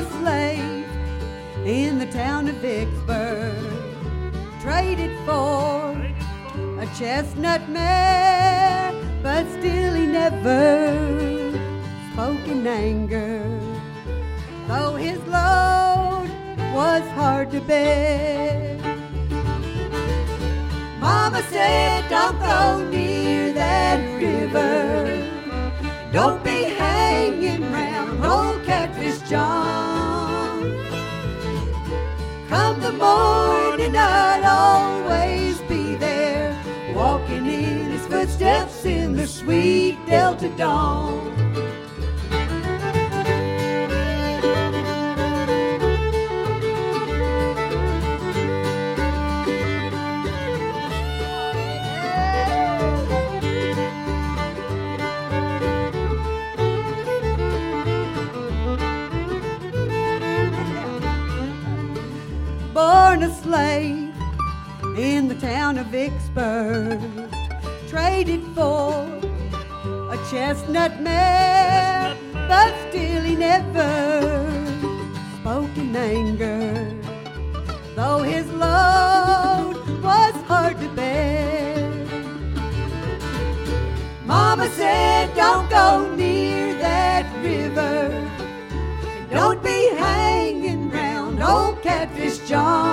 a slave in the town of Vicksburg, traded for a chestnut mare, but still he never spoke in anger, though his load was hard to bear. Mama said, Don't go near that river. Don't be hanging round old Catfish John. Morning, I'll always be there, walking in his footsteps in the sweet Delta dawn. A slave in the town of Vicksburg, traded for a chestnut mare, but still he never spoke in anger, though his load was hard to bear. Mama said, Don't go near that river. Don't be hanging round old Catfish John.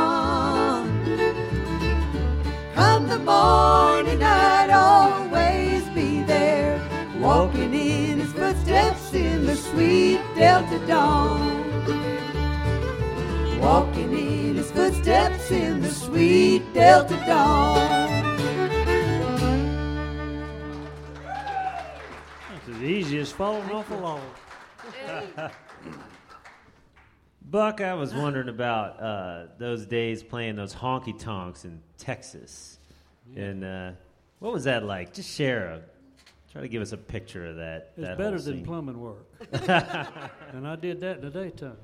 Morning, I'd always be there, walking in his footsteps in the sweet Delta dawn. Walking in his footsteps in the sweet Delta dawn. It's as easy as falling off a log. Buck, I was wondering about uh, those days playing those honky tonks in Texas, and uh, what was that like? Just share a, try to give us a picture of that. It's that better than plumbing work. and I did that in the daytime.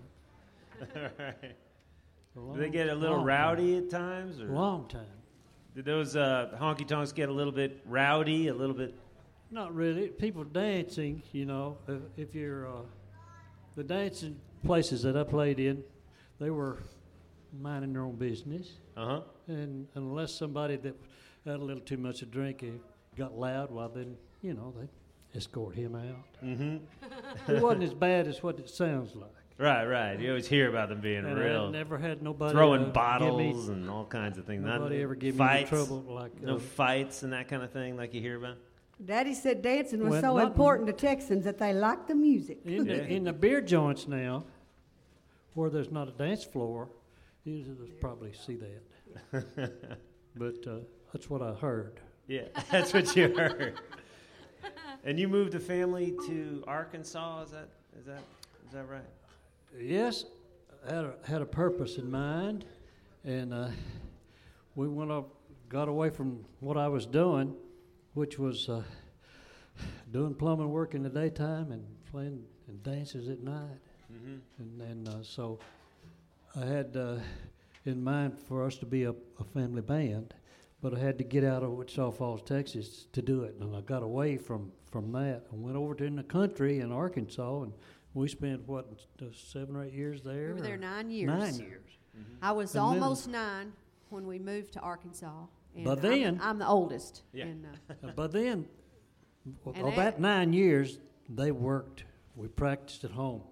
Right. A Did they get a little long rowdy at times, or Long time. did those uh, honky tonks get a little bit rowdy, a little bit? Not really. People dancing, you know, if, if you're, uh, the dancing places that I played in, they were minding their own business. Uh huh. And unless somebody that had a little too much to drink uh, got loud, well, then, you know, they escort him out. Mm-hmm. it wasn't as bad as what it sounds like. Right, right. You always hear about them being and real. I never had nobody throwing uh, bottles me, and all kinds of things. Not- Nobody ever gave me fights, any trouble like no uh, fights and that kind of thing, like you hear about. Daddy said dancing was Well, so not- important to Texans that they liked the music. In, Yeah. the, in the beer joints now, where there's not a dance floor, usually there's probably see that. but uh, that's what I heard. Yeah, that's what you heard. and you moved the family to Arkansas. Is that is that is that right? Yes, I had a, had a purpose in mind, and uh, we went up, got away from what I was doing, which was uh, doing plumbing work in the daytime and playing and dances at night. Mm-hmm. And then, uh, so I had uh, in mind for us to be a, a family band, but I had to get out of Wichita Falls, Texas to do it. And I got away from, from that and went over to in the country in Arkansas. And we spent, what, uh, seven or eight years there? We were there nine years. Nine years. I was And then- almost nine when we moved to Arkansas. And But I'm- then- I'm, the oldest. Yeah. And, uh, Uh, but then, w- And about that- nine years, they worked. We practiced at home.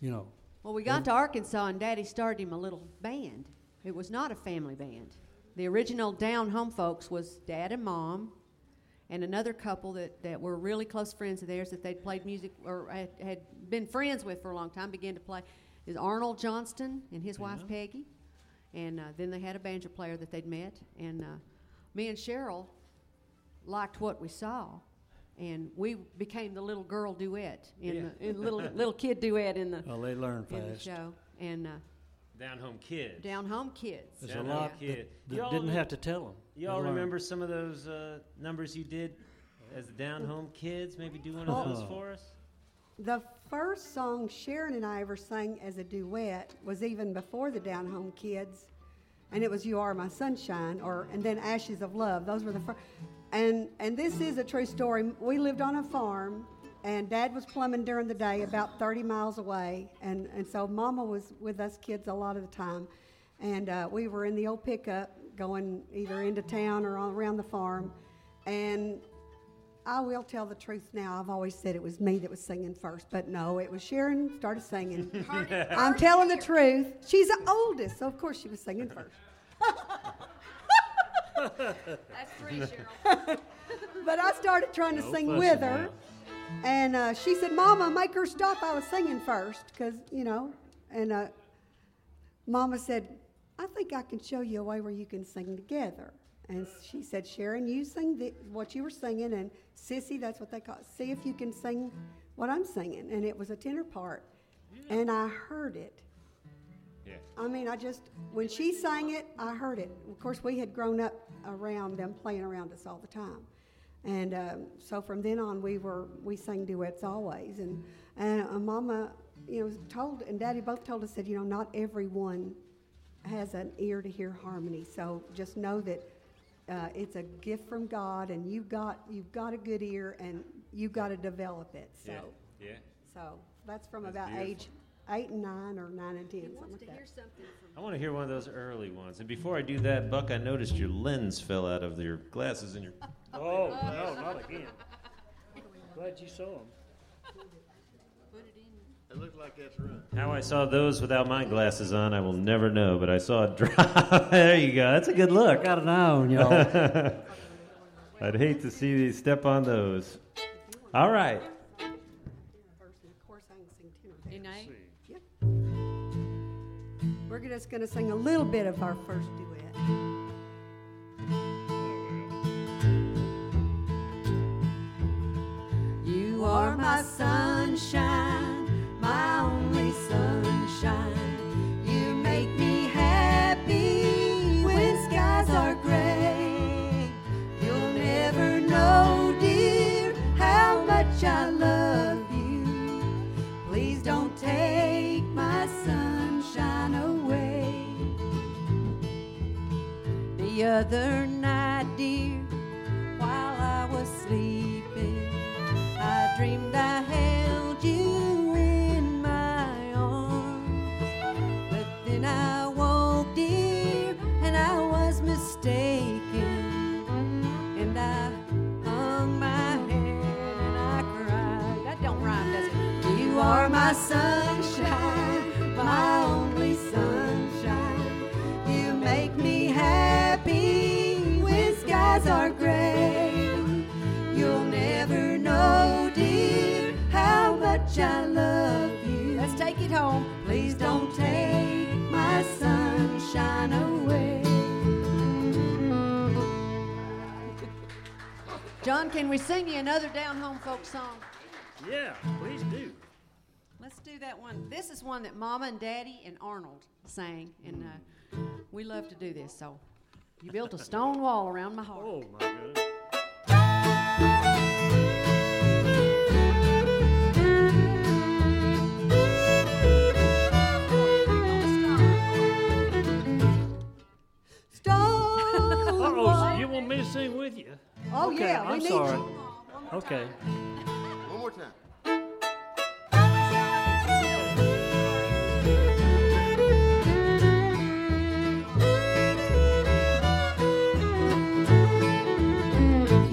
You know, well, we got to Arkansas, and Daddy started him a little band. It was not a family band. The original Down Home folks was Dad and Mom, and another couple that, that were really close friends of theirs that they'd played music or had, had been friends with for a long time. Began to play is Arnold Johnston and his wife Peggy, and uh, then they had a banjo player that they'd met, and uh, me and Cheryl liked what we saw, and we became the little girl duet in Yeah. the in little little kid duet in the well, they learn in the fast. show, and uh, Down home kids. down home kids. There's Down a Home lot Kid. that, Y'all didn't have to tell them. Y'all remember some of those uh, numbers you did as the Down Home Kids? Maybe do one of those Oh. for us. The first song Sharon and I ever sang as a duet was even before the Down Home Kids, and it was "You Are My Sunshine," or and then "Ashes of Love." Those were the first. And and this is a true story. We lived on a farm and Dad was plumbing during the day, about 30 miles away, and, and so Mama was with us kids a lot of the time, and uh, we were in the old pickup going either into town or on, around the farm, and I will tell the truth now. I've always said it was me that was singing first, but no, it was Sharon started singing. I'm telling the truth. She's the oldest, so of course she was singing first. That's three, Cheryl. But I started trying to No sing with her, now. And uh, she said, "Mama, make her stop." I was singing first, because you know, and uh, Mama said, "I think I can show you a way where you can sing together." And she said, "Sharon, you sing the, what you were singing, and Sissy, that's what they call. It. See if you can sing what I'm singing." And it was a tenor part, and I heard it. Yeah. I mean, I just, when she sang it, I heard it. Of course, we had grown up around them playing around us all the time. And um, so from then on, we were, we sang duets always. And, and uh, Mama, you know, told, and Daddy both told us that, you know, not everyone has an ear to hear harmony. So just know that uh, it's a gift from God, and you've got, you've got a good ear, and you've got to develop it. So, Yeah. Yeah. so that's from That's about beautiful. age eight and nine, or nine and ten, He something wants like to that. hear something from I want to hear one of those early ones. And before I mm-hmm. do that, Buck, I noticed your lens fell out of your glasses and your. Oh, no, not again. Glad you saw them. put it in. It looks like that's right. How I saw those without my glasses on, I will never know. But I saw it drop. there you go. That's a good look. Got an eye on y'all. I'd hate to see you step on those. All right. Just going to sing a little bit of our first duet. You are my sunshine, my only sunshine. You make me happy when skies are gray. You'll never know, dear, how much I love The other night, dear, while I was sleeping, I dreamed I held much I love you. Let's take it home. Please don't take my sunshine away. John, can we sing you another down home folk song? Yeah, please do. Let's do that one. This is one that Mama and Daddy and Arnold sang, and uh, we love to do this. So, you built a stone wall around my heart. Oh, my goodness. Uh-oh, so you want me to sing with you? Oh, okay, yeah, we I'm need sorry. you. Okay. One more time.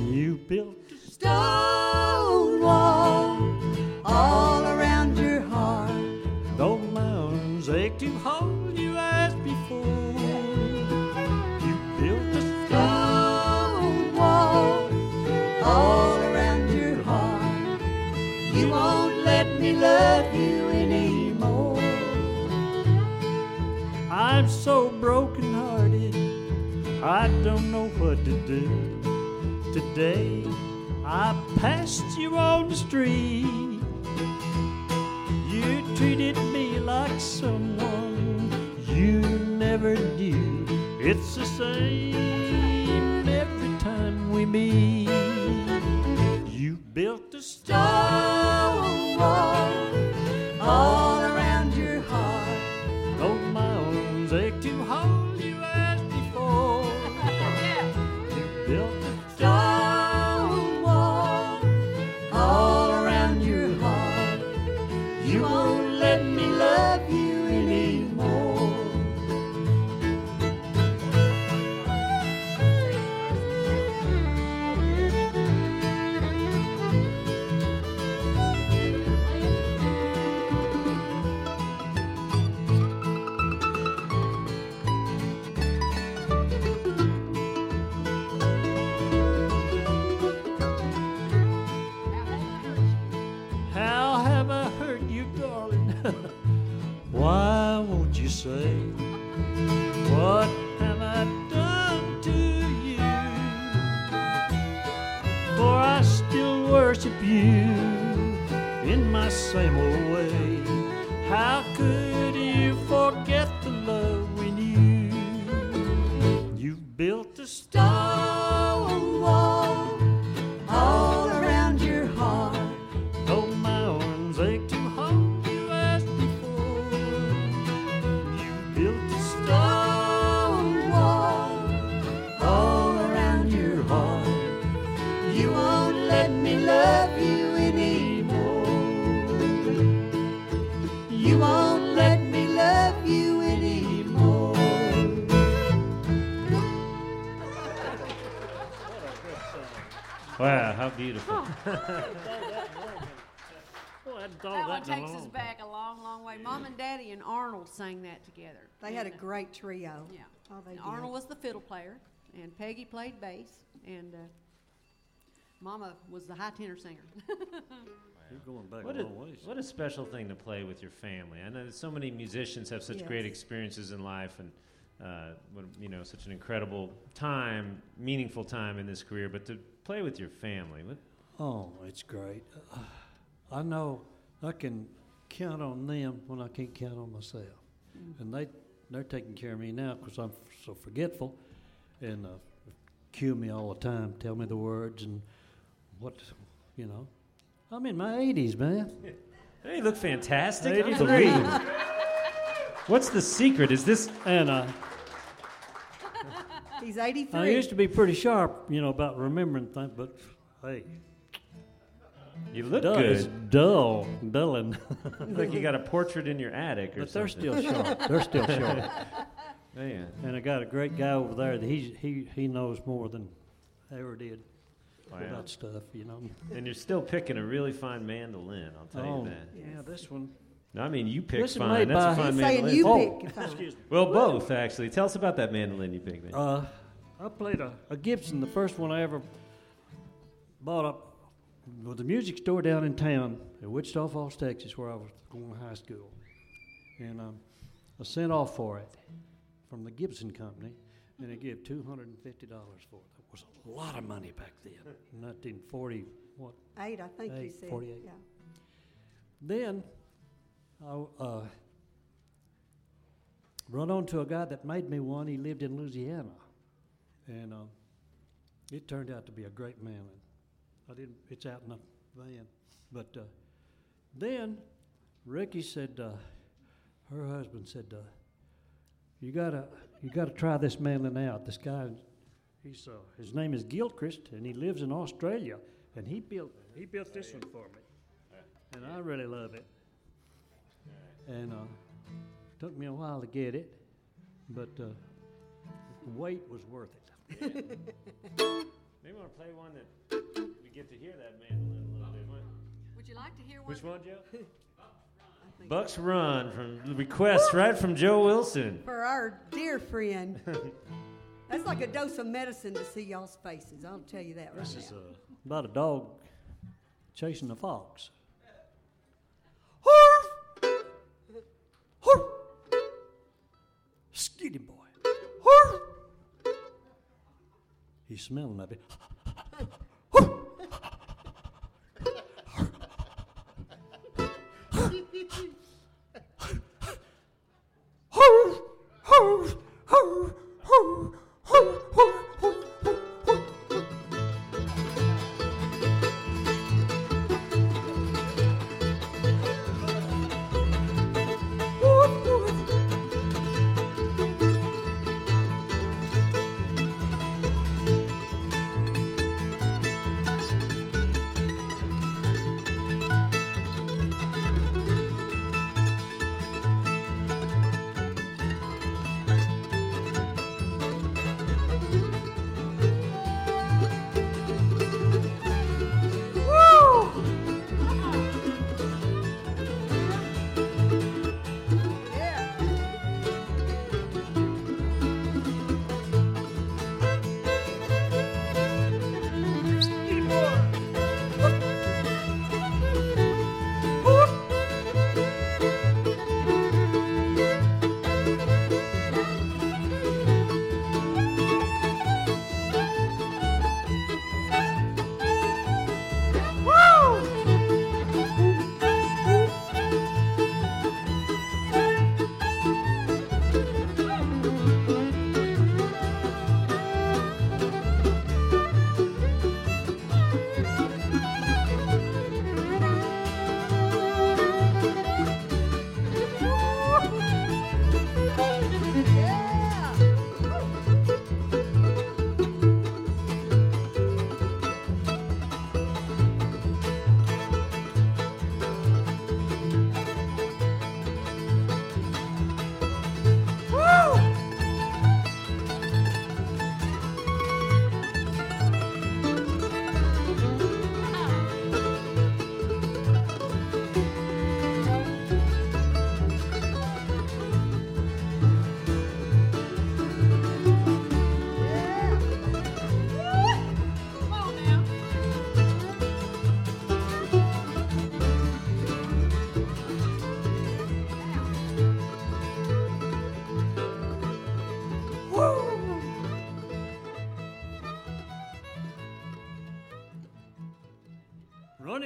You built passed say, What have I done to you? For I still worship you in my same old way. How how beautiful. That one takes us back a long, long way. Mom and Daddy and Arnold sang that together. They had a And, uh, great trio. Yeah. Oh, they And did. Arnold was the fiddle player, and Peggy played bass, and uh, Mama was the high tenor singer. You're going back What a, what a special thing to play with your family. I know that so many musicians have such great experiences in life and, uh, what, you know, such an incredible time, meaningful time in this career, but to play with your family, what, Oh, it's great. Uh, I know I can count on them when I can't count on myself, and they they're taking care of me now because I'm so forgetful, and uh, cue me all the time, tell me the words and what, you know. I'm in my 80s, man. Hey, you look fantastic. 83. What's the secret? Is this And uh, He's 83. I used to be pretty sharp, you know, about remembering things, but hey, you look dull, it's good? dull, dulling. like you got a portrait in your attic or but they're something. still sharp. They're still sharp. Man. And I got a great guy over there that he's, he, he knows more than I ever did Wow. about stuff, you know. And you're still picking a really fine mandolin, I'll tell oh, you that. yeah, this one. No, I mean, you picked This is fine. made That's a by- fine He's saying mandolin. you Oh. pick. fine. Excuse me. Well, both, actually. Tell us about that mandolin you picked, man. Uh, I played a, a Gibson, the first one I ever bought up with a music store down in town in Wichita Falls, Texas, where I was going to high school. And um, I sent off for it from the Gibson Company, and they gave $250 for it. That was a lot of money back then, 1940, what, Eight, I think you Eight, said. 48. Yeah. Then I uh, run on to a guy that made me one. He lived in Louisiana, and uh, it turned out to be a great man. I didn't. It's out in the van, but uh, then Ricky said, uh, her husband said, uh, "You gotta, you gotta try this mandolin out. This guy, he's his name is Gilchrist, and he lives in Australia, and he built, he built this one for me." and I really love it. And uh, took me a while to get it, but uh, the wait was worth it. Maybe want to play one that we get to hear that mandolin a little bit. What- Would you like to hear one? Which one, Joe? Bucks Run from the request right from Joe Wilson. For our dear friend. That's like a dose of medicine to see y'all's faces. I'll tell you that right This is now. uh, about a dog chasing a fox. He's smelling of it.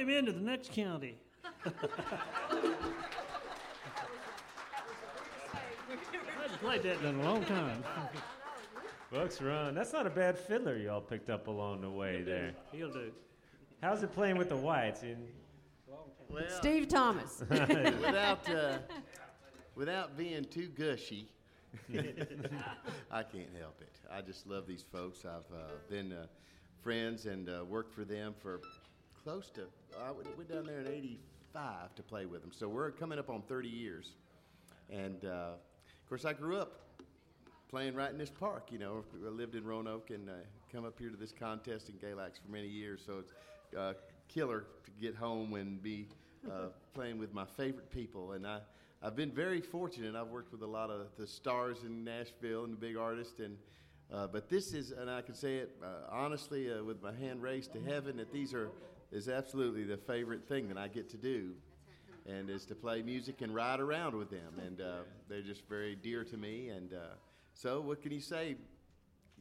Him into the next county. I haven't played that in a long time. Bucks Run. That's not a bad fiddler y'all picked up along the way there. He'll do. How's it playing with the whites? And Well, Steve Thomas. without uh, without being too gushy, I can't help it. I just love these folks. I've uh, been uh, friends and uh, worked for them for close to. I went down there in '85 to play with them, so we're coming up on 30 years. And uh, of course, I grew up playing right in this park. You know, I lived in Roanoke and uh, come up here to this contest in Galax for many years. So it's uh, killer to get home and be uh, playing with my favorite people. And I, I've been very fortunate. I've worked with a lot of the stars in Nashville and the big artists. And uh, but this is, and I can say it uh, honestly uh, with my hand raised to heaven, that these are is absolutely the favorite thing that I get to do and is to play music and ride around with them. And uh, they're just very dear to me. And uh, so, what can you say?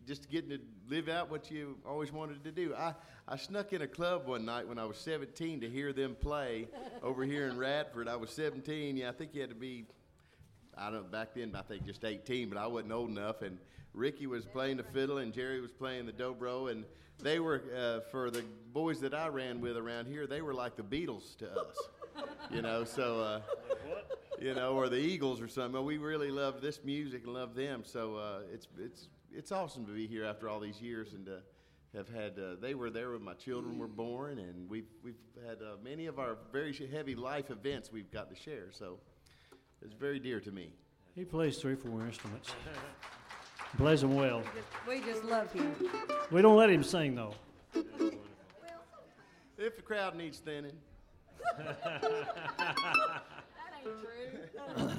Just getting to live out what you always wanted to do. I, I snuck in a club one night when I was 17 to hear them play over here in Radford. I was 17. Yeah, I think you had to be, I don't back then I think just 18, but I wasn't old enough. And Ricky was playing the fiddle and Jerry was playing the dobro. And they were, uh, for the boys that I ran with around here, they were like the Beatles to us you know. So, uh, you know, or the Eagles or something. We really love this music and love them. So uh, it's it's it's awesome to be here after all these years and to have had. Uh, they were there when my children were born, and we've we've had uh, many of our very heavy life events we've got to share. So it's very dear to me. He plays three, four instruments. Plays them well. We just love him. We don't let him sing though. If the crowd needs thinning. That ain't true.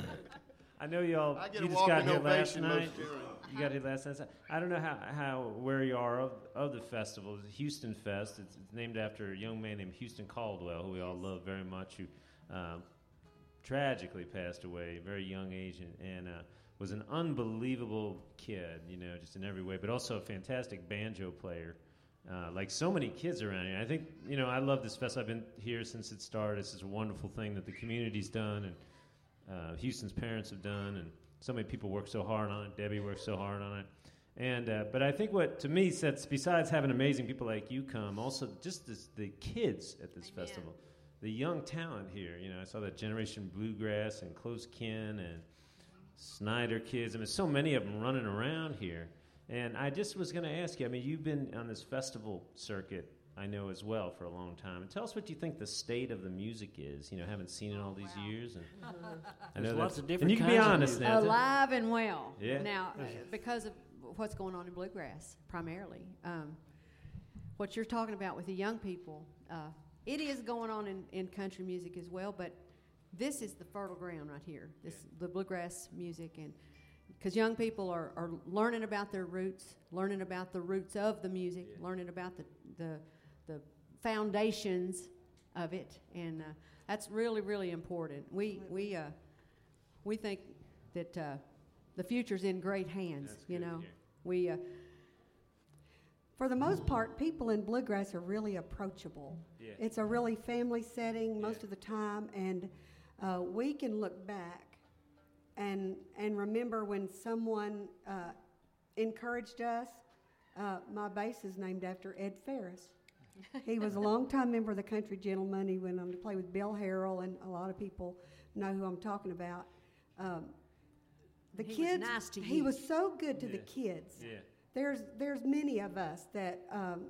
I know y'all. I get you a just got walking here last night. most generally. You got here last night. I don't know how, how where you are of, of the festival. It's HoustonFest. It's, it's named after a young man named Houston Caldwell, who we all love very much, who um, tragically passed away a very young age and, and uh, was an unbelievable kid, you know, just in every way, but also a fantastic banjo player. Uh, like so many kids around here. I think, you know, I love this fest. I've been here since it started. This is a wonderful thing that the community's done and uh, Houston's parents have done, and so many people work so hard on it. Debbie works so hard on it. And uh, but I think what to me sets besides having amazing people like you come, also just this, the kids at this Amen. festival, the young talent here. You know, I saw that Generation Bluegrass and Close Kin and Snyder kids. I mean, so many of them running around here. And I just was going to ask you. I mean, you've been on this festival circuit, I know as well, for a long time. And tell us what you think the state of the music is. You know, haven't seen it all these years, and I There's know lots of different And you can be kinds of honest now. Alive and well. Yeah. Now, uh, because of what's going on in bluegrass, primarily, um, what you're talking about with the young people, uh, it is going on in, in country music as well. But this is the fertile ground right here. This the bluegrass music, and because young people are, are learning about their roots, learning about the roots of the music, learning about the the the foundations of it, and uh, that's really really important. We we uh, we think that uh, the future's in great hands. That's you know, we uh, For the most part, people in bluegrass are really approachable. Yeah. It's a really family setting most Yeah. of the time, and uh, we can look back and and remember when someone uh, encouraged us. Uh, my bass is named after Ed Ferris. he was a longtime member of the Country Gentlemen. He went on to play with Bill Harrell, and a lot of people know who I'm talking about. Um, the He was kids, nice to he you. was so good to the kids. Yeah. There's there's many of us that um,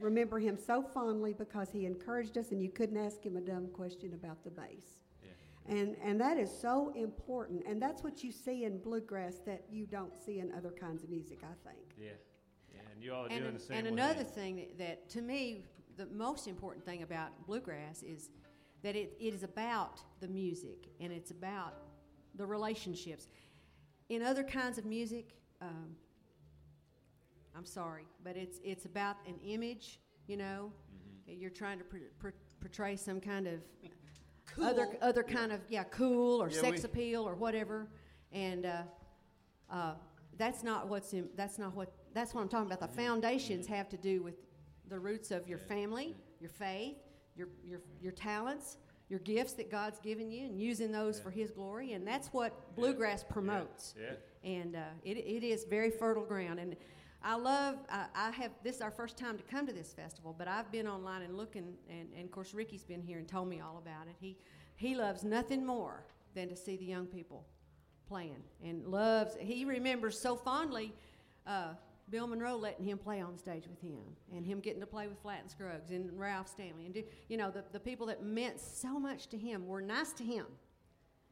remember him so fondly because he encouraged us, and you couldn't ask him a dumb question about the bass. Yeah. And and that is so important, and that's what you see in bluegrass that you don't see in other kinds of music. I think. Yeah. Yeah. And you all are and, doing the same and way. another thing that, that to me the most important thing about bluegrass is that it, it is about the music and it's about the relationships in other kinds of music um, i'm sorry but it's it's about an image you know Mm-hmm. you're trying to pr- pr- portray some kind of other other kind of yeah cool or Yeah, sex we- appeal or whatever and uh, uh, that's not what's in, that's not what that's what I'm talking about. The foundations have to do with the roots of your family, your faith, your, your, your talents, your gifts that God's given you, and using those for His glory. And that's what bluegrass promotes. Yeah. And uh, it, it is very fertile ground. And I love, I, I have, this is our first time to come to this festival, but I've been online and looking, and, and of course, Ricky's been here and told me all about it. He, he loves nothing more than to see the young people playing and loves, he remembers so fondly uh, Bill Monroe letting him play on stage with him and him getting to play with Flatt and Scruggs and Ralph Stanley. And, do, you know, the, the people that meant so much to him were nice to him.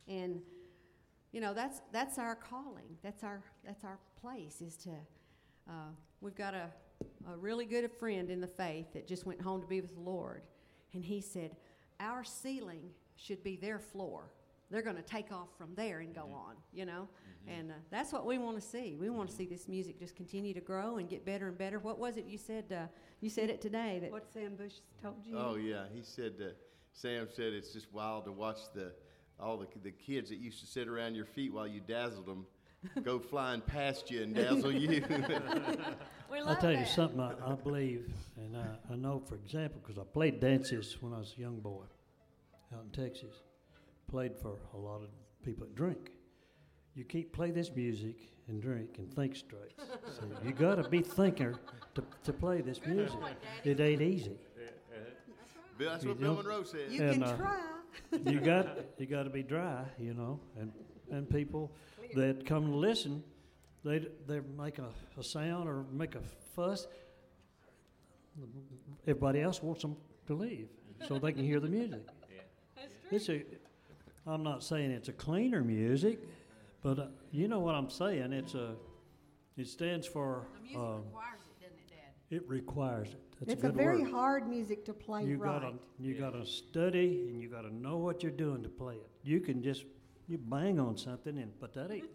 And, you know, that's, that's our calling. That's our, that's our place is to, uh, we've got a, a really good friend in the faith that just went home to be with the Lord. And he said, our ceiling should be their floor they're going to take off from there and go Mhm. on, you know? Mhm. And uh, that's what we want to see. We want to see this music just continue to grow and get better and better. What was it you said? Uh, you said it today that What Sam Bush told you? Oh yeah, he said. Uh, Sam said it's just wild to watch the all the the kids that used to sit around your feet while you dazzled them go flying past you and dazzle you. we love I'll tell you something I, I believe, and I, I know, for example, because I played dances when I was a young boy out in Texas. Played for a lot of people that drink. You can't play this music and drink and think straight. so you got to be thinker to, to play this music. It ain't easy. Bill, that's You what Bill Monroe said. You And, can uh, try. You got you got to be dry, you know, and and people that come to listen, they they make a, a sound or make a fuss. Everybody else wants them to leave so they can hear the music. Yeah. It's a. I'm not saying it's a cleaner music, but uh, you know what I'm saying. It's a. It stands for. um, requires it, doesn't it, Dad? it requires it. That's it's a a very word. hard music to play You right. gotta you gotta study and you gotta know what you're doing to play it. You can just you bang on something and but that ain't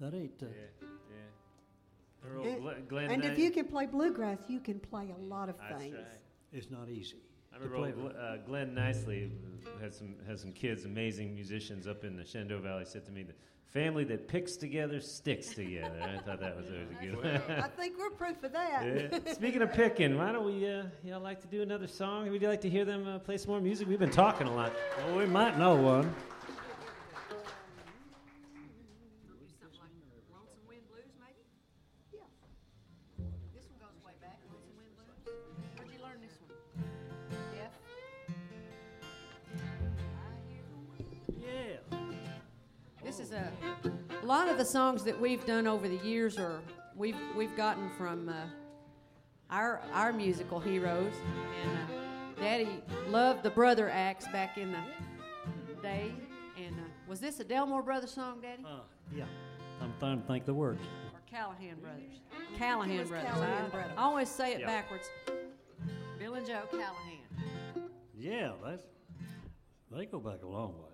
that ain't uh, Yeah. Yeah. Earl And- Glen, Glenn and if Knight- you can play bluegrass, you can play a lot of That's things. right. it's not easy. I to remember play old Gl- uh, Glenn Nicely had some has some kids, amazing musicians up in the Shenandoah Valley. Said to me, "The family that picks together sticks together." I thought that was always a good one. I think we're proof of that. Yeah. Speaking of picking, why don't we, uh, y'all like to do another song? Would you like to hear them uh, play some more music? We've been talking a lot. Well, we might know one. Lot of the songs that we've done over the years are we've we've gotten from uh, our our musical heroes. And uh, Daddy loved the brother acts back in the day. And uh, was this a Delmore Brothers song, Daddy, Uh, yeah. I'm trying to think the words. or Callahan Brothers? Callahan Brothers. Callahan I, Brothers. I always say it Yeah. backwards. Bill and Joe Callahan. Yeah, that's they go back a long ways.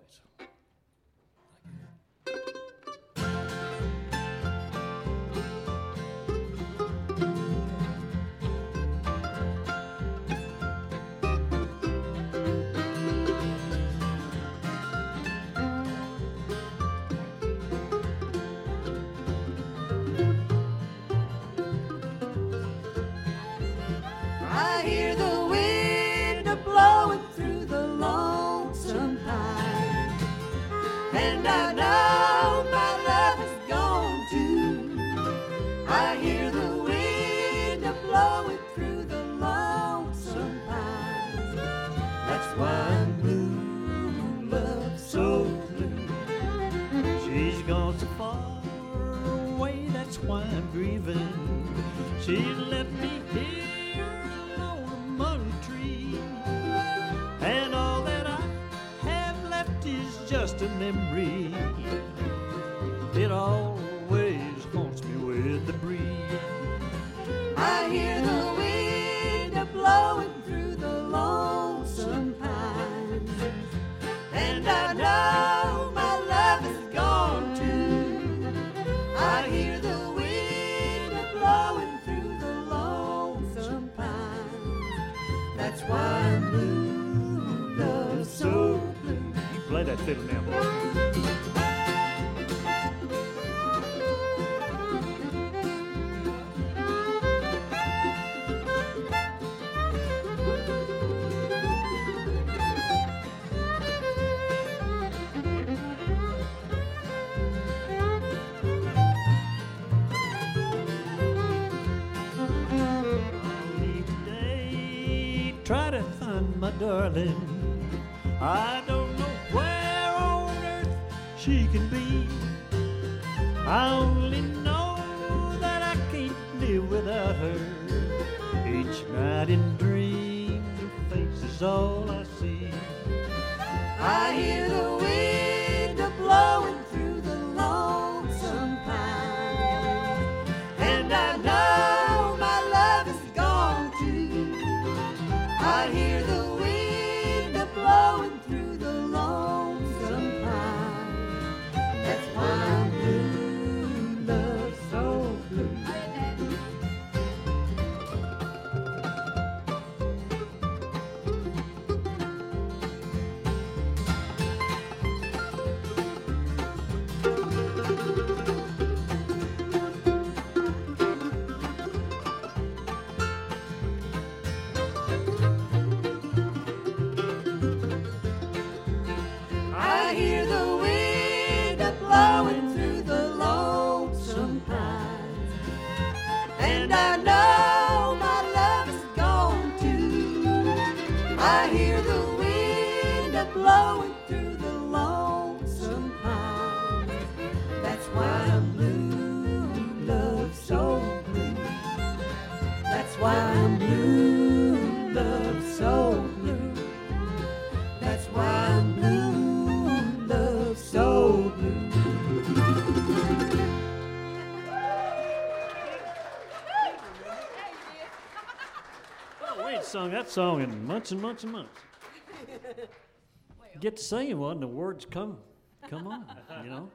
She left me here alone among the trees. And all that I have left is just a memory. Try to find my darling. I don't know where on earth she can be. I only know that I can't live without her. Each night in dreams, her face is all I see. I hear the wind that song in months and months and months. Get to singing one, the words come, come on, you know.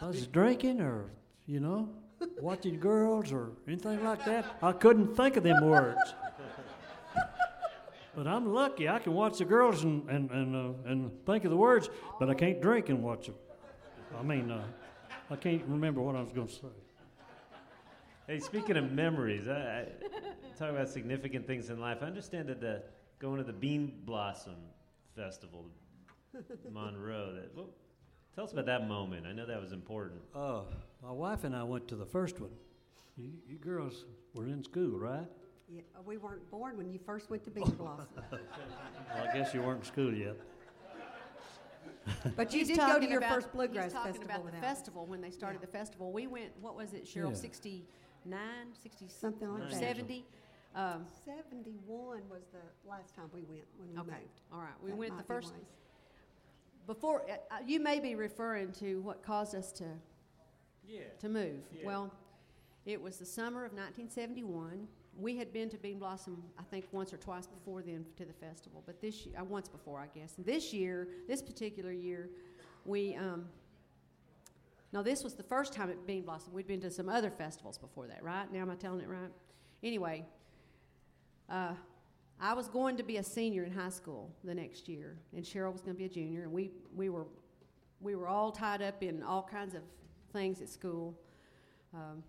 I was drinking or, you know, watching girls or anything like that. I couldn't think of them words. But I'm lucky. I can watch the girls and and and, uh, and think of the words, but I can't drink and watch them. I mean, uh, I can't remember what I was going to say. Hey, speaking of memories, I, I talk about significant things in life. I understand that the going to the Bean Blossom Festival, Monroe. That well, tell us about that moment. I know that was important. Uh, my wife and I went to the first one. You, you girls were in school, right? Yeah, we weren't born when you first went to Bean Blossom, Well, I guess you weren't in school yet. but you He's did go to your about- first bluegrass he's talking festival about the festival when they started Yeah. the festival. We went. What was it, Cheryl? Yeah. 69, 60, Something like that. 70. Um, Seventy-one was the last time we went when we okay, moved. all right. We That went the might be first wise. before. Uh, uh, you may be referring to what caused us to Yeah. to move. Yeah. Well, it was the summer of 1971. We had been to Bean Blossom, I think, once or twice before then to the festival, but this year, uh, once before, I guess. And this year, this particular year, we, um, no, this was the first time at Bean Blossom. We'd been to some other festivals before that, right? Now, am I telling it right? Anyway, uh, I was going to be a senior in high school the next year, and Cheryl was going to be a junior, and we, we were we were all tied up in all kinds of things at school. Um,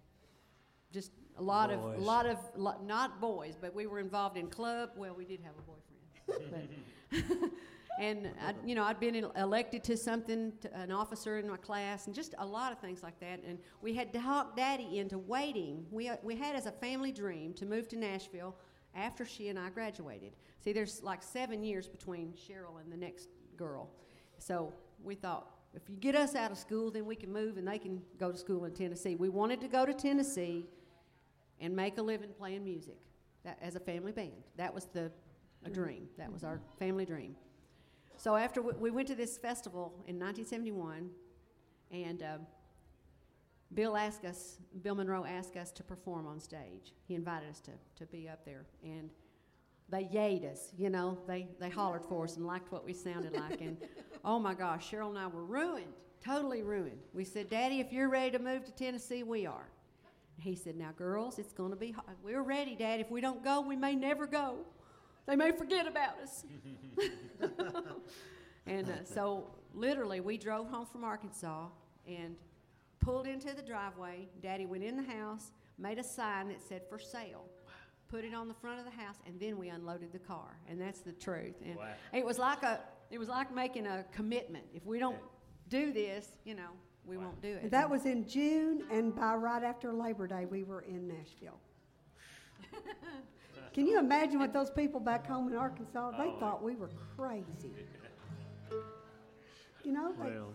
just a lot of, a lot of, not boys, but we were involved in club. Well, we did have a boyfriend, but, and I, you know, I'd been elected to something, to an officer in my class, and just a lot of things like that. And we had talked Daddy into waiting. We uh, we had as a family dream to move to Nashville after she and I graduated. See, there's like seven years between Cheryl and the next girl, so we thought if you get us out of school, then we can move and they can go to school in Tennessee. We wanted to go to Tennessee and make a living playing music that, as a family band. That was the a dream. That was our family dream. So after we, we went to this festival in 1971, and um, Bill asked us, Bill Monroe asked us to perform on stage. He invited us to, to be up there, and they yayed us. You know, they they hollered for us and liked what we sounded like. And oh my gosh, Cheryl and I were ruined, totally ruined. We said, Daddy, if you're ready to move to Tennessee, we are. He said, Now, girls, it's going to be hard. We're ready, Dad. If we don't go, we may never go. They may forget about us. and uh, so, literally, we drove home from Arkansas and pulled into the driveway. Daddy went in the house, made a sign that said for sale, put it on the front of the house, and then we unloaded the car. And that's the truth. And Wow. it was like a, it was like making a commitment. If we don't do this, you know, we won't do it. That was in June, and by right after Labor Day, we were in Nashville. Can you imagine what those people back home in Arkansas, they Oh. thought we were crazy. You know, they, Well,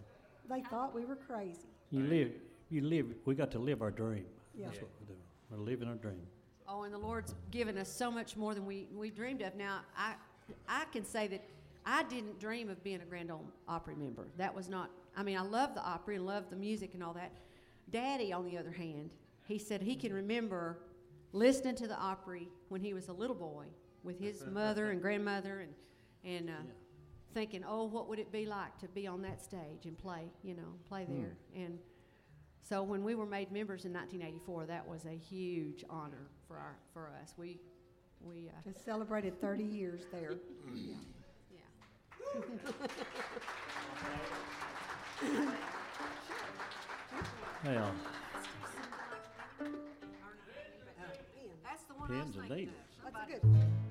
they thought we were crazy. you live, you live, we got to live our dream. Yeah. That's what we're doing. We're living our dream. Oh, and the Lord's given us so much more than we, we dreamed of. Now, I, I can say that I didn't dream of being a Grand Ole Opry member. That was not, I mean, I love the Opry and love the music and all that. Daddy, on the other hand, he said he can remember listening to the Opry when he was a little boy with his mother and grandmother and, and uh, thinking, oh, what would it be like to be on that stage and play, you know, play there. And so when we were made members in 1984, that was a huge honor for our for us. We we uh, Just celebrated 30 years there. yeah. Well, That's Pins and needles. That's good.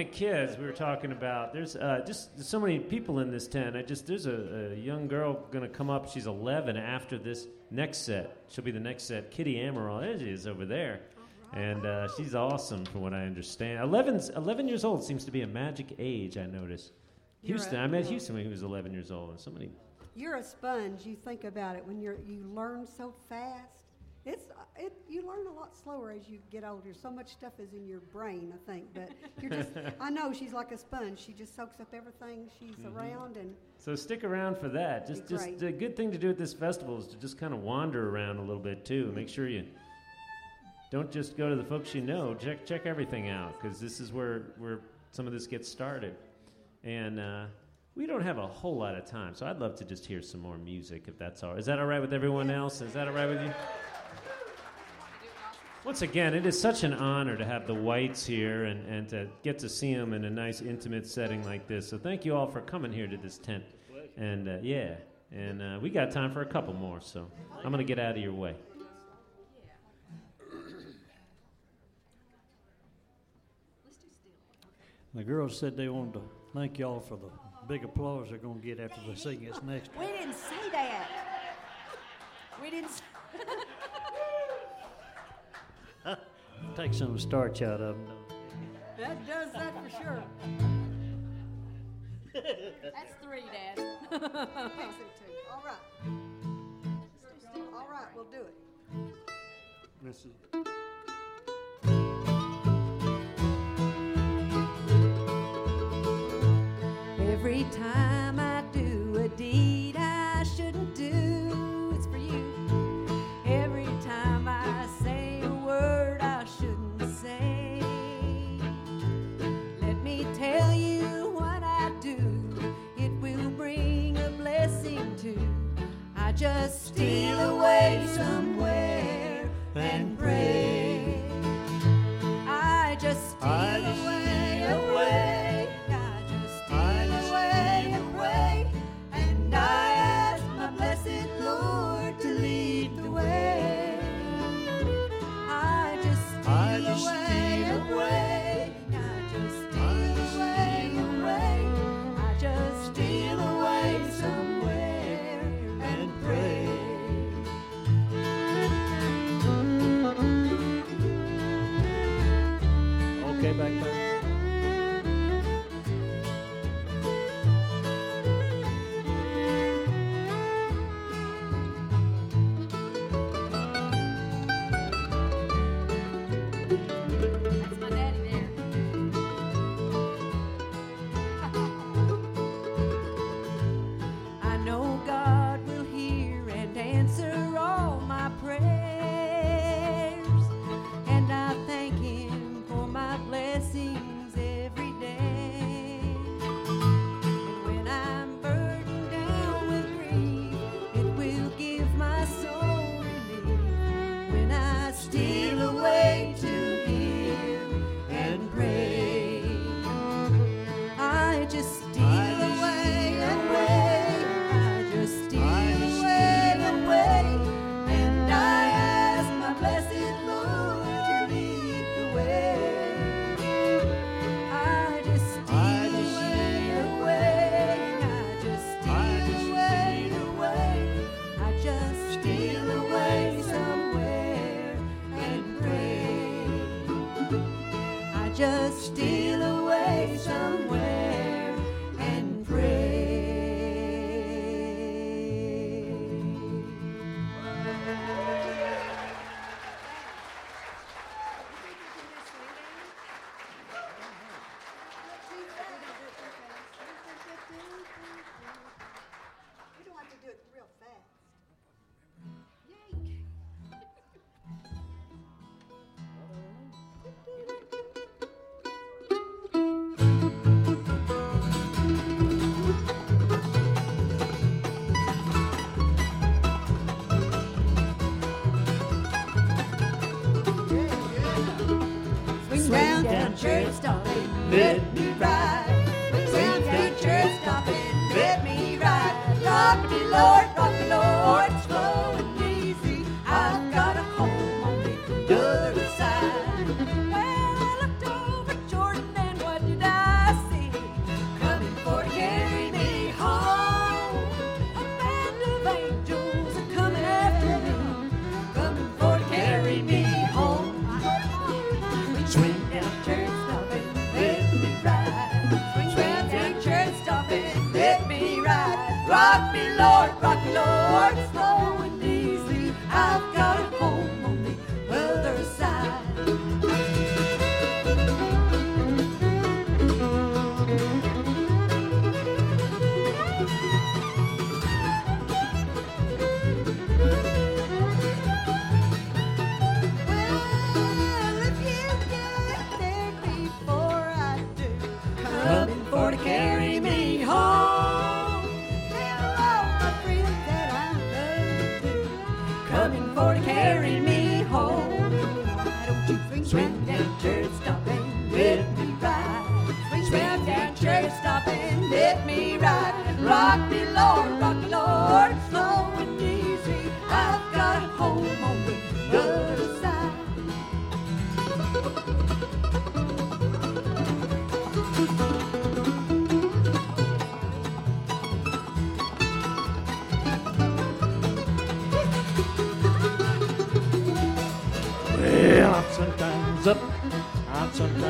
Speaking of kids, we were talking about. There's uh, just there's so many people in this tent. I just there's a, a young girl gonna come up. She's 11 after this next set. She'll be the next set. Kitty Amaral. There she is over there, and uh, she's awesome from what I understand. 11 11 years old seems to be a magic age. I notice. You're Houston. I met Houston when he was 11 years old, and somebody. You're a sponge. You think about it when you're you learn so fast. It's it you learn a lot slower as you get older. So much stuff is in your brain, I think. But you're just I know she's like a sponge. She just soaks up everything she's around and So stick around for that. Just, just a good thing to do at this festival is to just kind of wander around a little bit too. Make sure you don't just go to the folks you know. Check check everything out because this is where where some of this gets started. And uh, we don't have a whole lot of time, so I'd love to just hear some more music if that's all. Is that all right with everyone else? Is that all right with you? Once again, it is such an honor to have the Whites here and, and to get to see them in a nice, intimate setting like this. So thank you all for coming here to this tent. And uh, yeah, and uh, we got time for a couple more, so I'm going to get out of your way. The girls said they wanted to thank y'all for the big applause they're going to get after they sing this next We didn't say that. We didn't. Take some starch out of them. That does that for sure. That's three, Dad. Fixing two. All right. All right, we'll do it. Mrs. Every time I do a deed.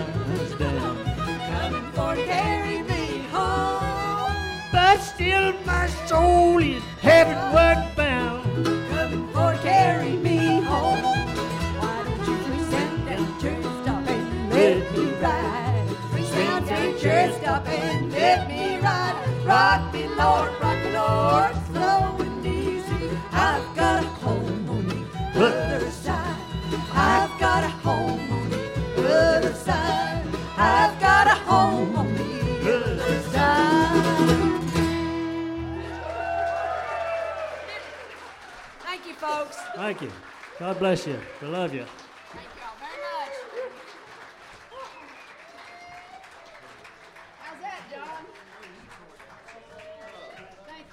husband. Thank you. God bless you. We love you. Thank y'all very much. How's that, Jon? Thank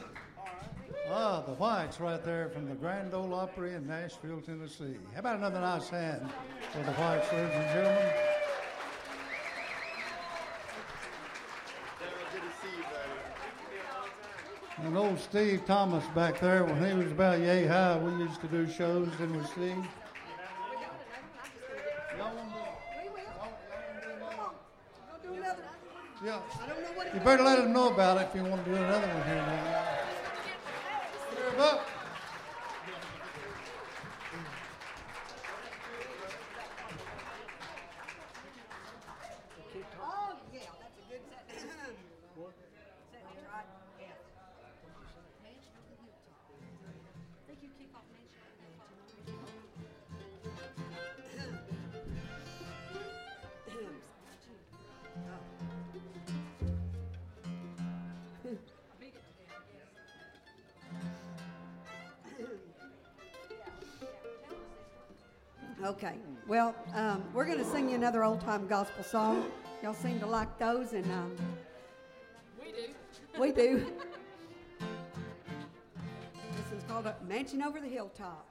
you. Ah, the Whites right there from the Grand Ole Opry in Nashville, Tennessee. How about another nice hand for the Whites, ladies and gentlemen? Good to see you, buddy. And old Steve Thomas back there, when he was about yay high, we used to do shows, didn't we, Steve? Y'all wanna do- Go do another. Yeah. I don't know what You better let him know about it if you want to do another one here now. Up. Okay, well, um, we're going to sing you another old time gospel song. Y'all seem to like those, and um, we do. We do. this one's called a Mansion Over the Hilltop.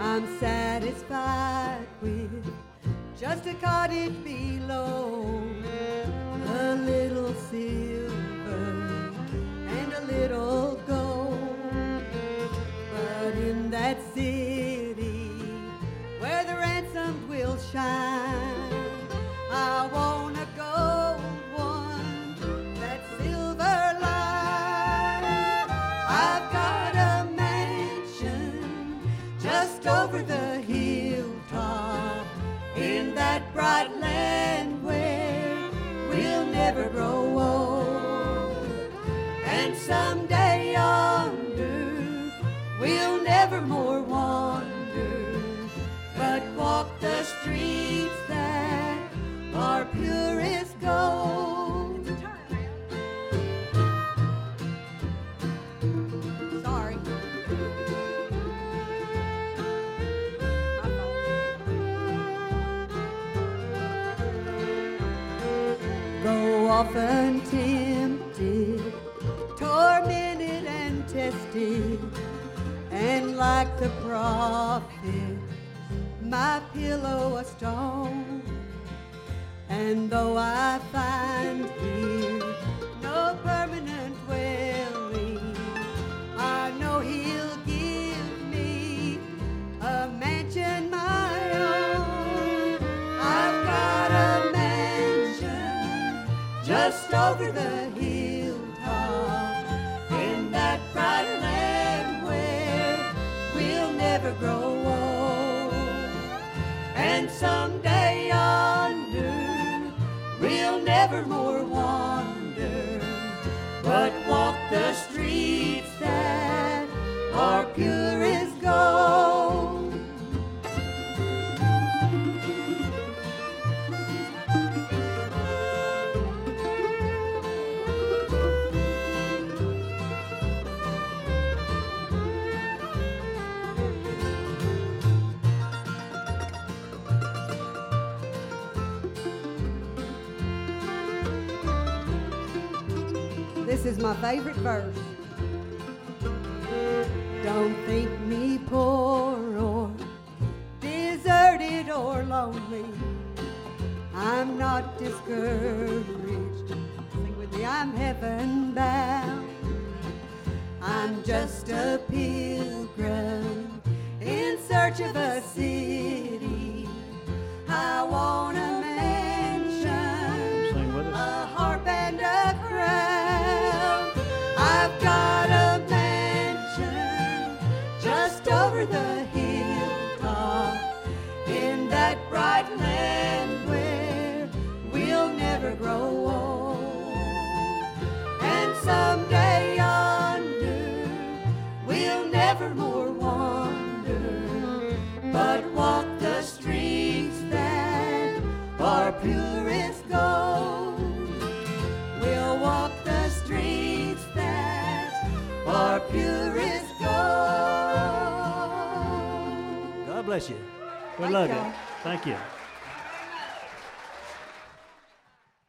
I'm satisfied just a cottage below, a little silver and a little gold. But in that city where the ransomed will shine, never grow often tempted, tormented and tested, and like the prophet, my pillow a stone. And though I find over the hilltop in that bright land where we'll never grow old. And someday yonder we'll never more wander, This is my favorite verse.